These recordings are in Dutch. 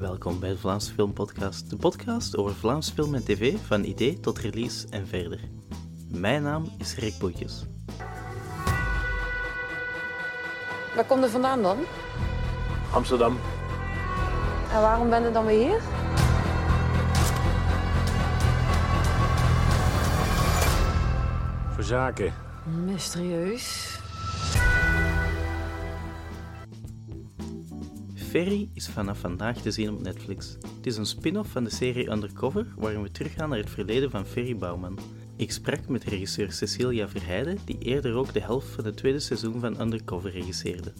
Welkom bij de Vlaamse Filmpodcast, de podcast over Vlaamse film en tv van idee tot release en verder. Mijn naam is Rick Boetjes. Waar komt er vandaan dan? Amsterdam. En waarom ben je dan weer hier? Voor zaken. Mysterieus. Ferry is vanaf vandaag te zien op Netflix. Het is een spin-off van de serie Undercover, waarin we teruggaan naar het verleden van Ferry Bouwman. Ik sprak met regisseur Cecilia Verheijden, die eerder ook de helft van het tweede seizoen van Undercover regisseerde.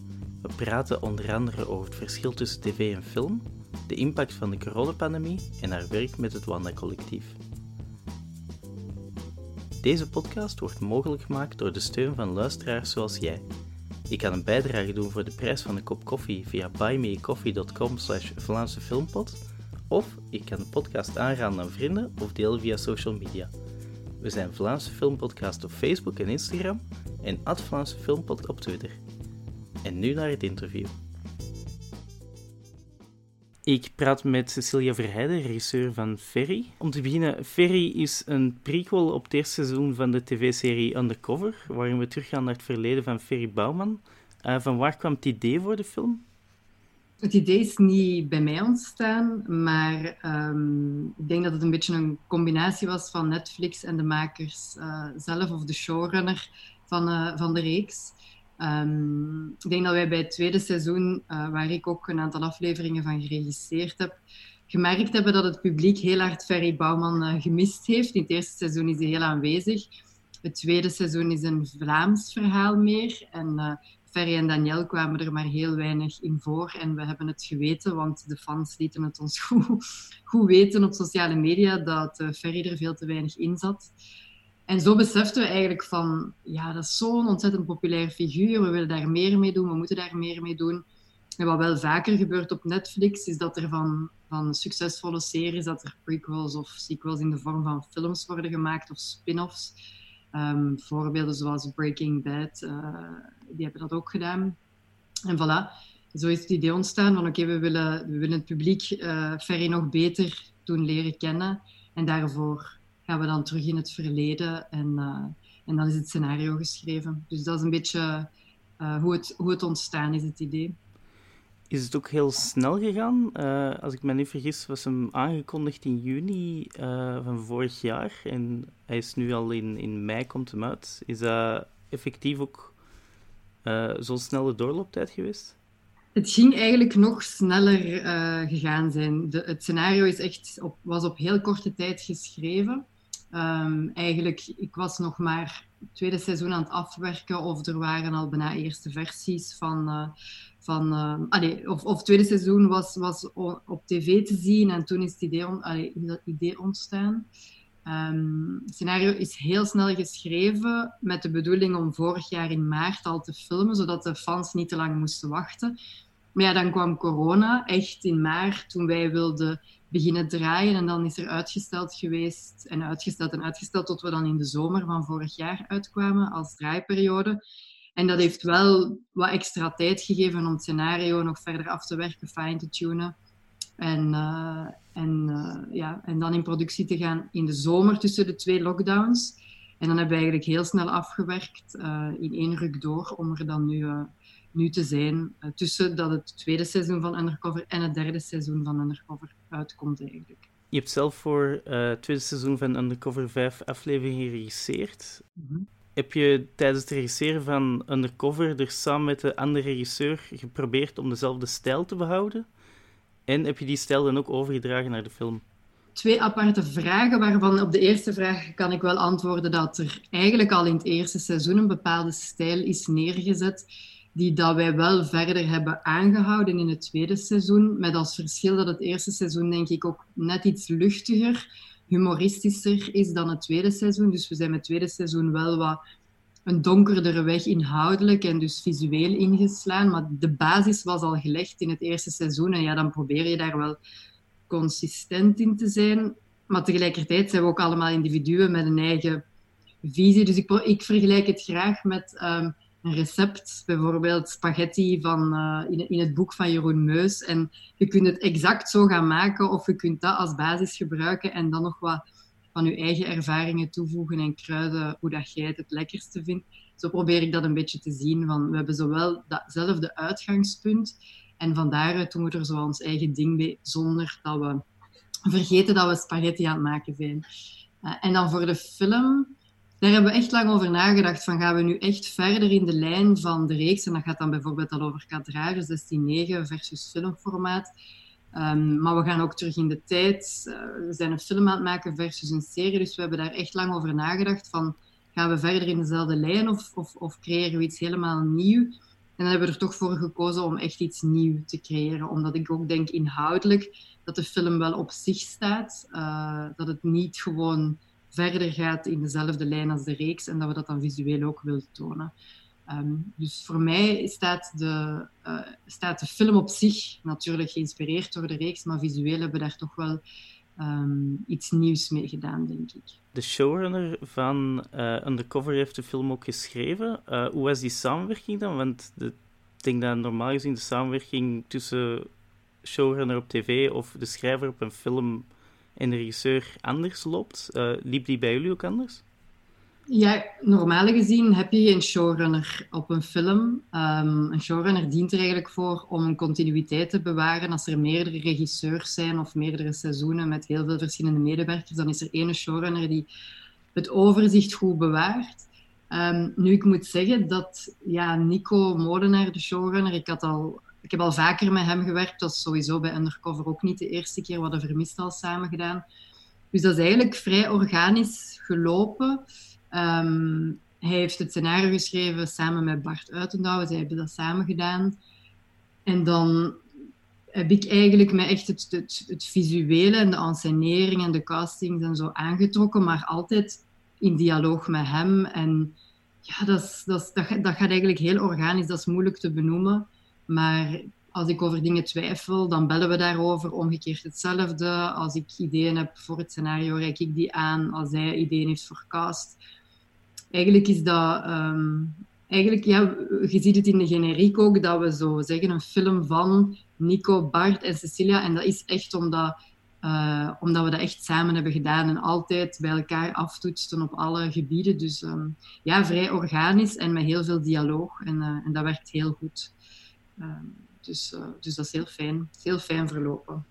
We praten onder andere over het verschil tussen tv en film, de impact van de coronapandemie en haar werk met het Wanda-collectief. Deze podcast wordt mogelijk gemaakt door de steun van luisteraars zoals jij. Je kan een bijdrage doen voor de prijs van een kop koffie via buymeacoffee.com slash Vlaamse Filmpot of je kan de podcast aanraden aan vrienden of delen via social media. We zijn Vlaamse Filmpodcast op Facebook en Instagram en at Vlaamse Filmpod op Twitter. En nu naar het interview. Ik praat met Cecilia Verheijden, regisseur van Ferry. Om te beginnen, Ferry is een prequel op het eerste seizoen van de tv-serie Undercover, waarin we teruggaan naar het verleden van Ferry Bouwman. Uh, van waar kwam het idee voor de film? Het idee is niet bij mij ontstaan, maar um, ik denk dat het een beetje een combinatie was van Netflix en de makers uh, zelf, of de showrunner van, uh, van de reeks. Um, ik denk dat wij bij het tweede seizoen, uh, waar ik ook een aantal afleveringen van geregisseerd heb, gemerkt hebben dat het publiek heel hard Ferry Bouwman uh, gemist heeft. In het eerste seizoen is hij heel aanwezig. Het tweede seizoen is een Vlaams verhaal meer. En uh, Ferry en Daniel kwamen er maar heel weinig in voor. En we hebben het geweten, want de fans lieten het ons goed, goed weten op sociale media dat Ferry er veel te weinig in zat. En zo beseften we eigenlijk van, ja, dat is zo'n ontzettend populair figuur. We willen daar meer mee doen, we moeten daar meer mee doen. En wat wel vaker gebeurt op Netflix, is dat er van, van succesvolle series, dat er prequels of sequels in de vorm van films worden gemaakt of spin-offs. Um, voorbeelden zoals Breaking Bad, uh, die hebben dat ook gedaan. En voilà, zo is het idee ontstaan van oké, we, willen, we willen het publiek uh, nog beter doen leren kennen. En daarvoor gaan we dan terug in het verleden en, uh, en dan is het scenario geschreven. Dus dat is een beetje uh, hoe, het, hoe het ontstaan is, het idee. Is het ook heel snel gegaan? Uh, als ik me niet vergis, was hem aangekondigd in juni van vorig jaar en hij is nu al in, in mei komt hem uit. Is dat effectief ook zo'n snelle doorlooptijd geweest? Het ging eigenlijk nog sneller gegaan zijn. De, het scenario is echt op, was op heel korte tijd geschreven. Um, eigenlijk, ik was nog maar het tweede seizoen aan het afwerken of er waren al bijna eerste versies van... Uh, van allee, of, of tweede seizoen was, was op tv te zien en toen is het idee, on, dat idee ontstaan. Um, het scenario is heel snel geschreven met de bedoeling om vorig jaar in maart al te filmen, zodat de fans niet te lang moesten wachten. Maar ja, dan kwam corona, echt in maart, toen wij wilden beginnen draaien. En dan is er uitgesteld geweest en uitgesteld en uitgesteld tot we dan in de zomer van vorig jaar uitkwamen als draaiperiode. En dat heeft wel wat extra tijd gegeven om het scenario nog verder af te werken, fine te tunen. En, uh, en, uh, ja, en dan in productie te gaan in de zomer tussen de twee lockdowns. En dan hebben we eigenlijk heel snel afgewerkt uh, in één ruk door om er dan nu nu te zijn. Tussen dat het tweede seizoen van Undercover en het derde seizoen van Undercover uitkomt eigenlijk. Je hebt zelf voor uh, het tweede seizoen van Undercover vijf afleveringen geregisseerd. Mm -hmm. Heb je tijdens het regisseren van Undercover er samen met de andere regisseur geprobeerd om dezelfde stijl te behouden? En heb je die stijl dan ook overgedragen naar de film? Twee aparte vragen, waarvan op de eerste vraag kan ik wel antwoorden dat er eigenlijk al in het eerste seizoen een bepaalde stijl is neergezet die dat wij wel verder hebben aangehouden in het tweede seizoen. Met als verschil dat het eerste seizoen denk ik ook net iets luchtiger, humoristischer is dan het tweede seizoen. Dus we zijn met het tweede seizoen wel wat een donkerdere weg inhoudelijk en dus visueel ingeslaan. Maar de basis was al gelegd in het eerste seizoen. En ja, dan probeer je daar wel consistent in te zijn. Maar tegelijkertijd zijn we ook allemaal individuen met een eigen visie. Dus ik, ik vergelijk het graag met... Um, een recept, bijvoorbeeld spaghetti van, uh, in, in het boek van Jeroen Meus. En je kunt het exact zo gaan maken of je kunt dat als basis gebruiken en dan nog wat van je eigen ervaringen toevoegen en kruiden hoe dat jij het het lekkerste vindt. Zo probeer ik dat een beetje te zien. Van, we hebben zowel datzelfde uitgangspunt en van daaruit doen we er zo ons eigen ding mee, zonder dat we vergeten dat we spaghetti aan het maken zijn. Uh, en dan voor de film, daar hebben we echt lang over nagedacht. Van gaan we nu echt verder in de lijn van de reeks? En dat gaat dan bijvoorbeeld al over kadrage 16-9 versus filmformaat. Um, maar we gaan ook terug in de tijd. Uh, we zijn een film aan het maken versus een serie. Dus we hebben daar echt lang over nagedacht. Van, gaan we verder in dezelfde lijn of, of, of creëren we iets helemaal nieuw? En dan hebben we er toch voor gekozen om echt iets nieuws te creëren. Omdat ik ook denk inhoudelijk dat de film wel op zich staat. Uh, dat het niet gewoon verder gaat in dezelfde lijn als de reeks en dat we dat dan visueel ook willen tonen. Um, dus voor mij staat de, uh, staat de film op zich natuurlijk geïnspireerd door de reeks, maar visueel hebben we daar toch wel um, iets nieuws mee gedaan, denk ik. De showrunner van uh, Undercover heeft de film ook geschreven. Uh, hoe was die samenwerking dan? Want ik denk dat normaal gezien de samenwerking tussen showrunner op tv of de schrijver op een film en de regisseur anders loopt. Uh, liep die bij jullie ook anders? Ja, normaal gezien heb je geen showrunner op een film. Um, een showrunner dient er eigenlijk voor om een continuïteit te bewaren. Als er meerdere regisseurs zijn of meerdere seizoenen met heel veel verschillende medewerkers, dan is er één showrunner die het overzicht goed bewaart. Um, nu, ik moet zeggen dat ja, Nico Molenaar, de showrunner, ik, had al, ik heb al vaker met hem gewerkt. Dat is sowieso bij Undercover ook niet de eerste keer. We hadden Vermist al samen gedaan. Dus dat is eigenlijk vrij organisch gelopen. Um, hij heeft het scenario geschreven samen met Bart Uitendouwen. Zij hebben dat samen gedaan. En dan heb ik eigenlijk me echt het, het, visuele en de ensenering en de castings en zo aangetrokken, maar altijd in dialoog met hem. En ja, dat, dat, dat gaat eigenlijk heel organisch, dat is moeilijk te benoemen. Maar als ik over dingen twijfel, dan bellen we daarover. Omgekeerd hetzelfde. Als ik ideeën heb voor het scenario, reik ik die aan. Als hij ideeën heeft voor cast, eigenlijk is dat... Um, eigenlijk, ja, je ziet het in de generiek ook, dat we zo zeggen een film van Nico, Bart en Cecilia. En dat is echt omdat, uh, omdat we dat echt samen hebben gedaan en altijd bij elkaar aftoetsten op alle gebieden. Dus um, ja, vrij organisch en met heel veel dialoog. En, uh, en dat werkt heel goed. Um, dus, uh, dus dat is heel fijn. heel fijn verlopen.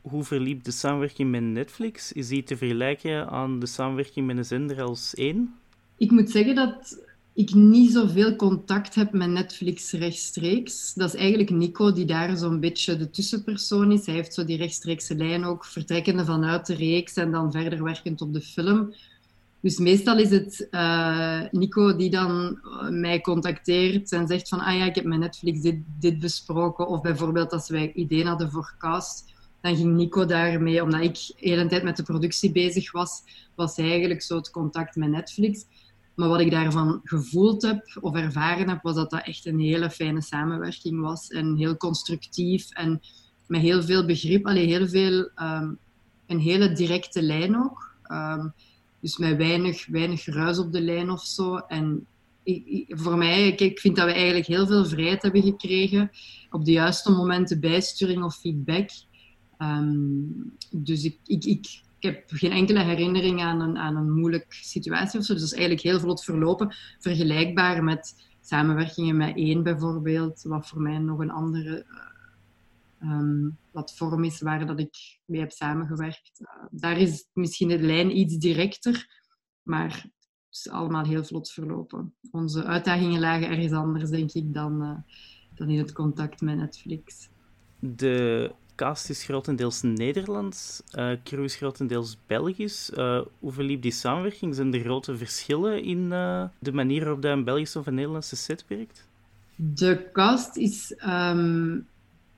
Hoe verliep de samenwerking met Netflix? Is die te vergelijken aan de samenwerking met een zender als één? Ik moet zeggen dat ik niet zoveel contact heb met Netflix rechtstreeks. Dat is eigenlijk Nico die daar zo'n beetje de tussenpersoon is. Hij heeft zo die rechtstreekse lijn ook, vertrekkende vanuit de reeks en dan verder werkend op de film. Dus meestal is het uh, Nico die dan mij contacteert en zegt van ah ja, ik heb met Netflix dit, besproken. Of bijvoorbeeld als wij ideeën hadden voor cast, dan ging Nico daarmee, omdat ik de hele tijd met de productie bezig was, was hij eigenlijk zo het contact met Netflix. Maar wat ik daarvan gevoeld heb of ervaren heb, was dat dat echt een hele fijne samenwerking was. En heel constructief en met heel veel begrip. Alleen heel veel, um, een hele directe lijn ook. Um, dus met weinig, weinig ruis op de lijn of zo. En ik, ik, voor mij, kijk, ik vind dat we eigenlijk heel veel vrijheid hebben gekregen. Op de juiste momenten bijsturing of feedback. Um, dus ik, ik, ik ik heb geen enkele herinnering aan een, aan een moeilijke situatie of zo. Dus dat is eigenlijk heel vlot verlopen. Vergelijkbaar met samenwerkingen met één bijvoorbeeld, wat voor mij nog een andere uh, um, platform is waar dat ik mee heb samengewerkt. Uh, daar is misschien de lijn iets directer, maar het is allemaal heel vlot verlopen. Onze uitdagingen lagen ergens anders, denk ik, dan, uh, dan in het contact met Netflix. De cast is grotendeels Nederlands, uh, crew is grotendeels Belgisch. Uh, hoe verliep die samenwerking? Zijn er grote verschillen in uh, de manier waarop een Belgische of een Nederlandse set werkt? De cast is um,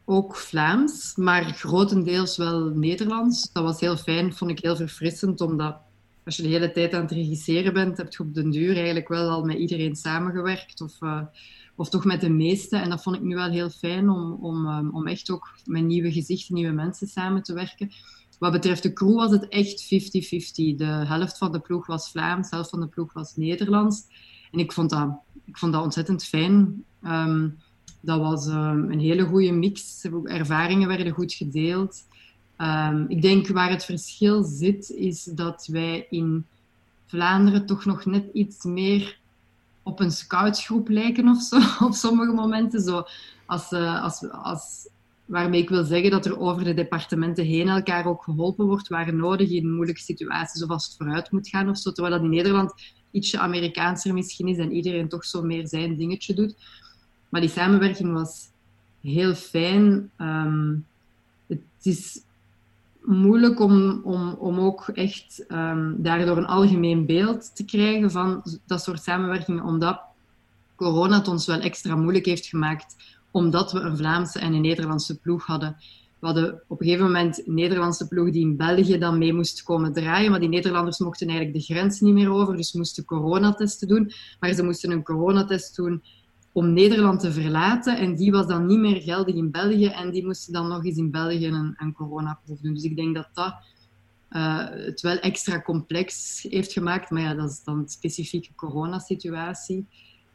ook Vlaams, maar grotendeels wel Nederlands. Dat was heel fijn, vond ik heel verfrissend, omdat als je de hele tijd aan het regisseren bent, heb je op den duur eigenlijk wel al met iedereen samengewerkt. Of of toch met de meeste. En dat vond ik nu wel heel fijn om, om, um, om echt ook met nieuwe gezichten, nieuwe mensen samen te werken. Wat betreft de crew was het echt 50-50. De helft van de ploeg was Vlaams, de helft van de ploeg was Nederlands. En ik vond dat ik vond dat ontzettend fijn. Ehm, dat was ehm, een hele goede mix. Ervaringen werden goed gedeeld. Ehm, ik denk waar het verschil zit, is dat wij in Vlaanderen toch nog net iets meer op een scoutsgroep lijken of zo, op sommige momenten. Zo, als, uh, als, als, waarmee ik wil zeggen dat er over de departementen heen elkaar ook geholpen wordt waar nodig in moeilijke situaties of als het vooruit moet gaan of zo. Terwijl dat in Nederland ietsje Amerikaanser misschien is en iedereen toch zo meer zijn dingetje doet. Maar die samenwerking was heel fijn. Um, het is moeilijk om, om, om ook echt um, daardoor een algemeen beeld te krijgen van dat soort samenwerkingen, omdat corona het ons wel extra moeilijk heeft gemaakt, omdat we een Vlaamse en een Nederlandse ploeg hadden. We hadden op een gegeven moment een Nederlandse ploeg die in België dan mee moest komen draaien, maar die Nederlanders mochten eigenlijk de grens niet meer over, dus moesten coronatesten doen. Maar ze moesten een coronatest doen om Nederland te verlaten. En die was dan niet meer geldig in België. En die moesten dan nog eens in België een, een coronaproef doen. Dus ik denk dat dat uh, het wel extra complex heeft gemaakt. Maar ja, dat is dan een specifieke coronasituatie.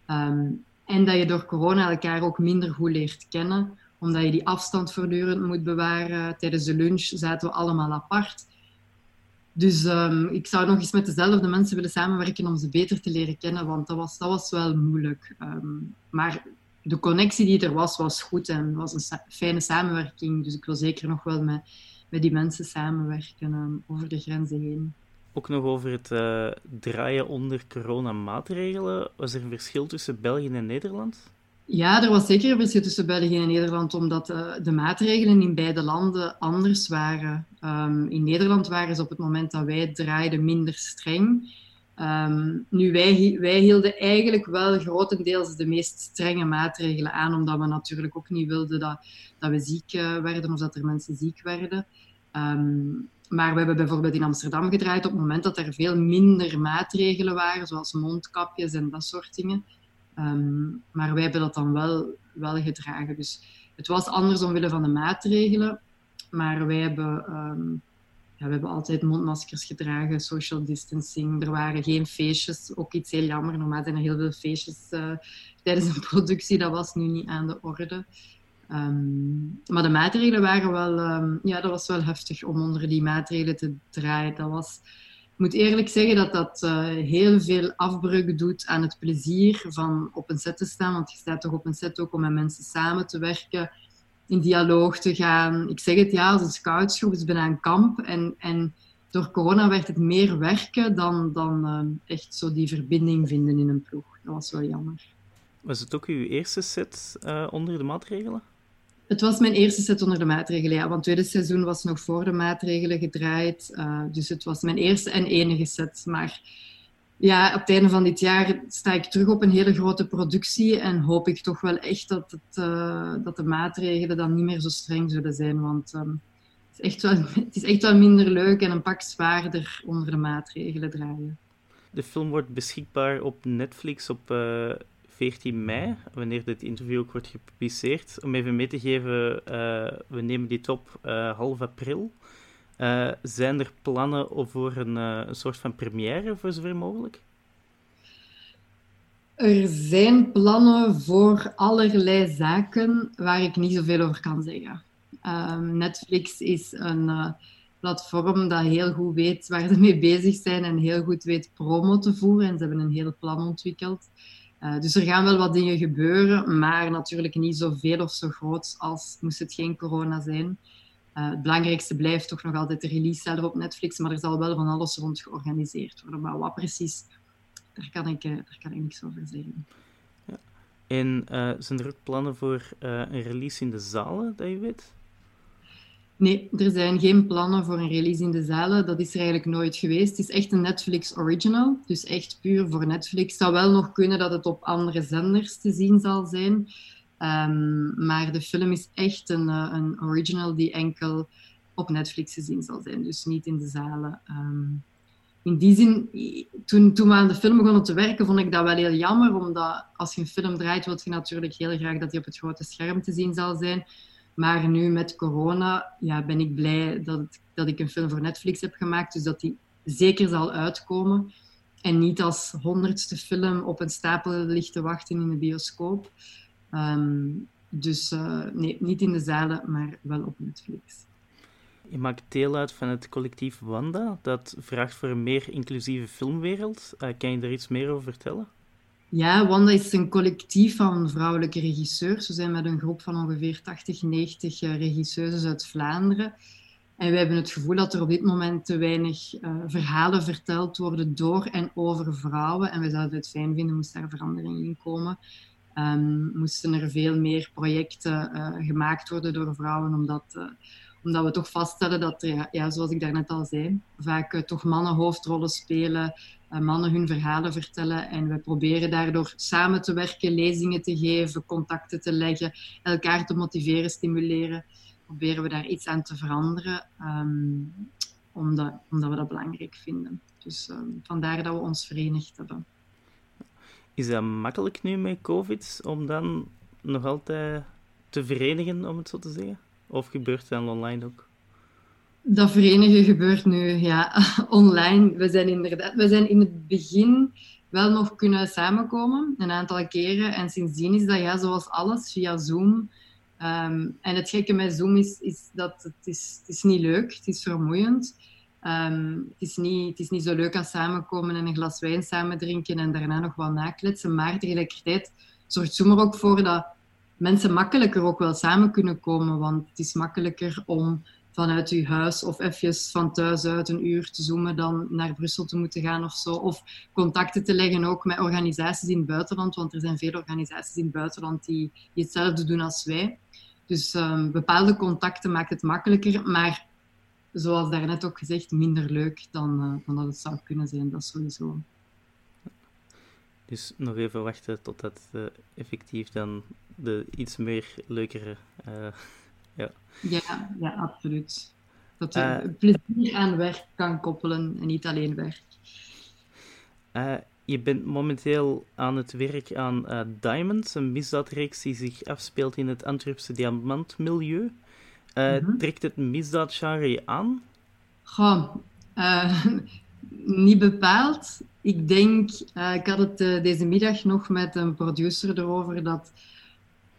Um, en dat je door corona elkaar ook minder goed leert kennen. Omdat je die afstand voortdurend moet bewaren. Tijdens de lunch zaten we allemaal apart. Dus um, ik zou nog eens met dezelfde mensen willen samenwerken om ze beter te leren kennen, want dat was, dat was wel moeilijk. Um, maar de connectie die er was, was goed en was een fijne samenwerking. Dus ik wil zeker nog wel met, met die mensen samenwerken um, over de grenzen heen. Ook nog over het uh, draaien onder coronamaatregelen. Was er een verschil tussen België en Nederland? Ja, er was zeker een verschil tussen België en Nederland, omdat uh, de maatregelen in beide landen anders waren. Um, in Nederland waren ze op het moment dat wij draaiden minder streng. Um, nu, wij, wij hielden eigenlijk wel grotendeels de meest strenge maatregelen aan, omdat we natuurlijk ook niet wilden dat, dat we ziek uh, werden of dat er mensen ziek werden. Um, maar we hebben bijvoorbeeld in Amsterdam gedraaid op het moment dat er veel minder maatregelen waren, zoals mondkapjes en dat soort dingen. Um, maar wij hebben dat dan wel, wel gedragen. Dus het was anders omwille van de maatregelen. Maar wij hebben, um, ja, hebben altijd mondmaskers gedragen, social distancing. Er waren geen feestjes, ook iets heel jammer. Normaal zijn er heel veel feestjes uh, tijdens een productie. Dat was nu niet aan de orde. Um, maar de maatregelen waren wel, ja, dat was wel heftig om onder die maatregelen te draaien. Dat was moet eerlijk zeggen dat dat uh, heel veel afbreuk doet aan het plezier van op een set te staan. Want je staat toch op een set ook om met mensen samen te werken, in dialoog te gaan. Ik zeg het ja, als een scoutsgroep is bijna een kamp. En, en door corona werd het meer werken dan, dan uh, echt zo die verbinding vinden in een ploeg. Dat was wel jammer. Was het ook uw eerste set uh, onder de maatregelen? Het was mijn eerste set onder de maatregelen, ja. Want het tweede seizoen was nog voor de maatregelen gedraaid. Uh, dus het was mijn eerste en enige set. Maar ja, op het einde van dit jaar sta ik terug op een hele grote productie. En hoop ik toch wel echt dat, het, uh, dat de maatregelen dan niet meer zo streng zullen zijn. Want um, het, is echt wel, het is echt minder leuk en een pak zwaarder onder de maatregelen draaien. De film wordt beschikbaar op Netflix op uh, 14 mei, wanneer dit interview ook wordt gepubliceerd. Om even mee te geven, uh, we nemen dit op uh, half april. Uh, zijn er plannen voor een, een, soort van première, voor zover mogelijk? Er zijn plannen voor allerlei zaken waar ik niet zoveel over kan zeggen. Ehm, Netflix is een platform dat heel goed weet waar ze mee bezig zijn en heel goed weet promo te voeren. En ze hebben een heel plan ontwikkeld. Uh, dus er gaan wel wat dingen gebeuren, maar natuurlijk niet zoveel of zo groot als moest het geen corona zijn. Uh, het belangrijkste blijft toch nog altijd de release zelf op Netflix, maar er zal wel van alles rond georganiseerd worden. Maar wat precies, daar kan ik, uh, daar kan ik niks over zeggen. Ja. En zijn er ook plannen voor een release in de zalen, dat je weet? Nee, er zijn geen plannen voor een release in de zalen. Dat is er eigenlijk nooit geweest. Het is echt een Netflix original, dus echt puur voor Netflix. Het zou wel nog kunnen dat het op andere zenders te zien zal zijn. Um, maar de film is echt een, uh, een, original die enkel op Netflix te zien zal zijn, dus niet in de zalen. Um, in die zin, toen, toen we aan de film begonnen te werken, vond ik dat wel heel jammer, omdat als je een film draait, wil je natuurlijk heel graag dat die op het grote scherm te zien zal zijn. Maar nu met corona ja, ben ik blij dat, dat ik een film voor Netflix heb gemaakt, dus dat die zeker zal uitkomen. en niet als honderdste film op een stapel ligt te wachten in de bioscoop. Ehm, dus uh, nee, niet in de zalen, maar wel op Netflix. Je maakt deel uit van het collectief Wanda, dat vraagt voor een meer inclusieve filmwereld. Uh, kan je daar iets meer over vertellen? Ja, Wanda is een collectief van vrouwelijke regisseurs. We zijn met een groep van ongeveer 80, 90 uh, regisseuses uit Vlaanderen. En we hebben het gevoel dat er op dit moment te weinig uh, verhalen verteld worden door en over vrouwen. En we zouden het fijn vinden moest daar verandering in komen. Um, moesten er veel meer projecten uh, gemaakt worden door vrouwen, omdat, omdat we toch vaststellen dat er, ja, zoals ik daarnet al zei, vaak toch mannen hoofdrollen spelen, mannen hun verhalen vertellen. En we proberen daardoor samen te werken, lezingen te geven, contacten te leggen, elkaar te motiveren, stimuleren proberen we daar iets aan te veranderen, um, omdat, omdat we dat belangrijk vinden. Dus um, vandaar dat we ons verenigd hebben. Is dat makkelijk nu met COVID om dan nog altijd te verenigen, om het zo te zeggen? Of gebeurt het dan online ook? Dat verenigen gebeurt nu ja, online. We zijn, inderdaad, we zijn in het begin wel nog kunnen samenkomen, een aantal keren. En sindsdien is dat ja, zoals alles via Zoom. Um, en het gekke met Zoom is, is dat het is, het is niet leuk, het is vermoeiend. Um, het, is niet, het is niet zo leuk als samenkomen en een glas wijn samen drinken en daarna nog wat nakletsen. Maar tegelijkertijd zorgt Zoom er ook voor dat mensen makkelijker ook wel samen kunnen komen. Want het is makkelijker om vanuit je huis of even van thuis uit een uur te zoomen dan naar Brussel te moeten gaan of zo. Of contacten te leggen ook met organisaties in het buitenland, want er zijn veel organisaties in het buitenland die, hetzelfde doen als wij. Dus um, bepaalde contacten maakt het makkelijker, maar zoals daarnet ook gezegd, minder leuk dan, uh, dan dat het zou kunnen zijn. Dat sowieso. Dus nog even wachten totdat uh, effectief dan de iets meer leukere. Uh, ja. Ja, ja, absoluut. Dat je plezier aan werk kan koppelen en niet alleen werk. je bent momenteel aan het werk aan uh, Diamonds, een misdaadreeks die zich afspeelt in het Antwerpse diamantmilieu. Uh. Trekt het misdaadgenre je aan? Goh, uh, niet bepaald. Ik denk, ik had het deze middag nog met een producer erover, dat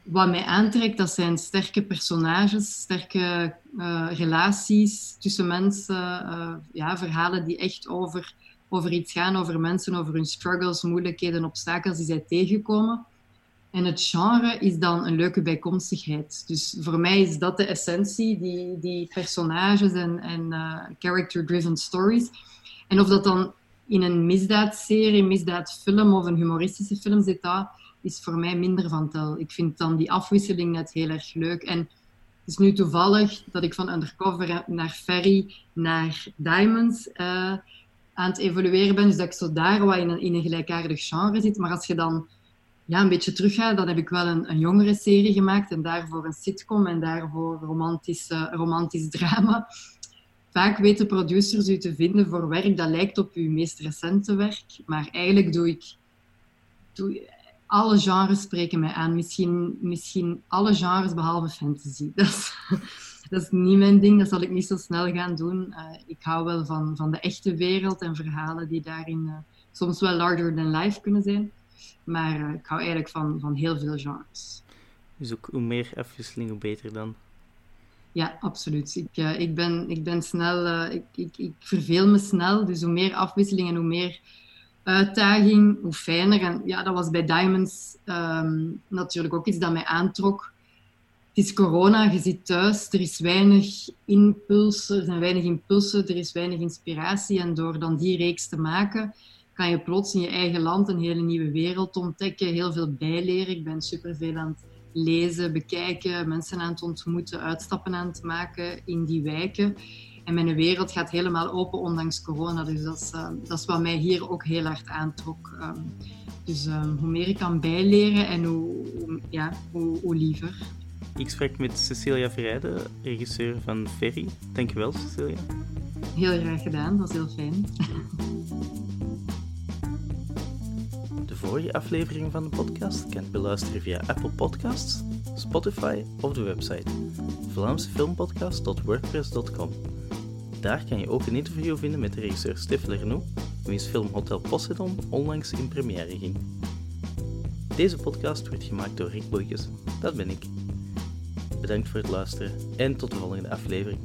wat mij aantrekt, dat zijn sterke personages, sterke relaties tussen mensen, ja, verhalen die echt over over iets gaan, over mensen, over hun struggles, moeilijkheden, obstakels die zij tegenkomen. En het genre is dan een leuke bijkomstigheid. Dus voor mij is dat de essentie, die, die personages en, en uh, character-driven stories. En of dat dan in een misdaadserie, misdaadfilm of een humoristische film zit, dat is voor mij minder van tel. Ik vind dan die afwisseling net heel erg leuk. En het is nu toevallig dat ik van Undercover naar Ferry naar Diamonds uh, aan het evolueren ben. Dus dat ik zo daar wat in een, in een gelijkaardig genre zit. Maar als je dan ja, een beetje teruggaat, dan heb ik wel een, een jongere serie gemaakt. En daarvoor een sitcom en daarvoor romantisch, romantisch drama. Vaak weten producers u te vinden voor werk dat lijkt op uw meest recente werk. Maar eigenlijk doe ik... Doe, alle genres spreken mij aan. Misschien, misschien alle genres behalve fantasy. Dat is, dat is niet mijn ding, dat zal ik niet zo snel gaan doen. Uh, ik hou wel van, van de echte wereld en verhalen die daarin uh, soms wel larger than life kunnen zijn. Maar uh, ik hou eigenlijk van, van heel veel genres. Dus ook hoe meer afwisseling, hoe beter dan? Ja, absoluut. Ik, ik, ben, ik ben snel, ik, ik, ik verveel me snel. Dus hoe meer afwisseling en hoe meer uitdaging, hoe fijner. En ja, dat was bij Diamonds um, natuurlijk ook iets dat mij aantrok het is corona, je zit thuis, er is weinig impulsen, er zijn weinig impulsen, er is weinig inspiratie. En door dan die reeks te maken, kan je plots in je eigen land een hele nieuwe wereld ontdekken, heel veel bijleren. Ik ben superveel aan het lezen, bekijken, mensen aan het ontmoeten, uitstappen aan het maken in die wijken. En mijn wereld gaat helemaal open, ondanks corona. Dus dat is, uh, dat is wat mij hier ook heel hard aantrok. Um, dus um, hoe meer ik kan bijleren en hoe, hoe ja, hoe, hoe liever. Ik spreek met Cecilia Verrijden, regisseur van Ferry. Dankjewel, Cecilia. Heel graag gedaan, dat was heel fijn. De vorige aflevering van de podcast kan je beluisteren via Apple Podcasts, Spotify of de website vlaamsefilmpodcast.wordpress.com. Daar kan je ook een interview vinden met de regisseur Stef Lernoux wiens film Hotel Poseidon onlangs in première ging. Deze podcast wordt gemaakt door Rick Boeikes, dat ben ik. Bedankt voor het luisteren en tot de volgende aflevering.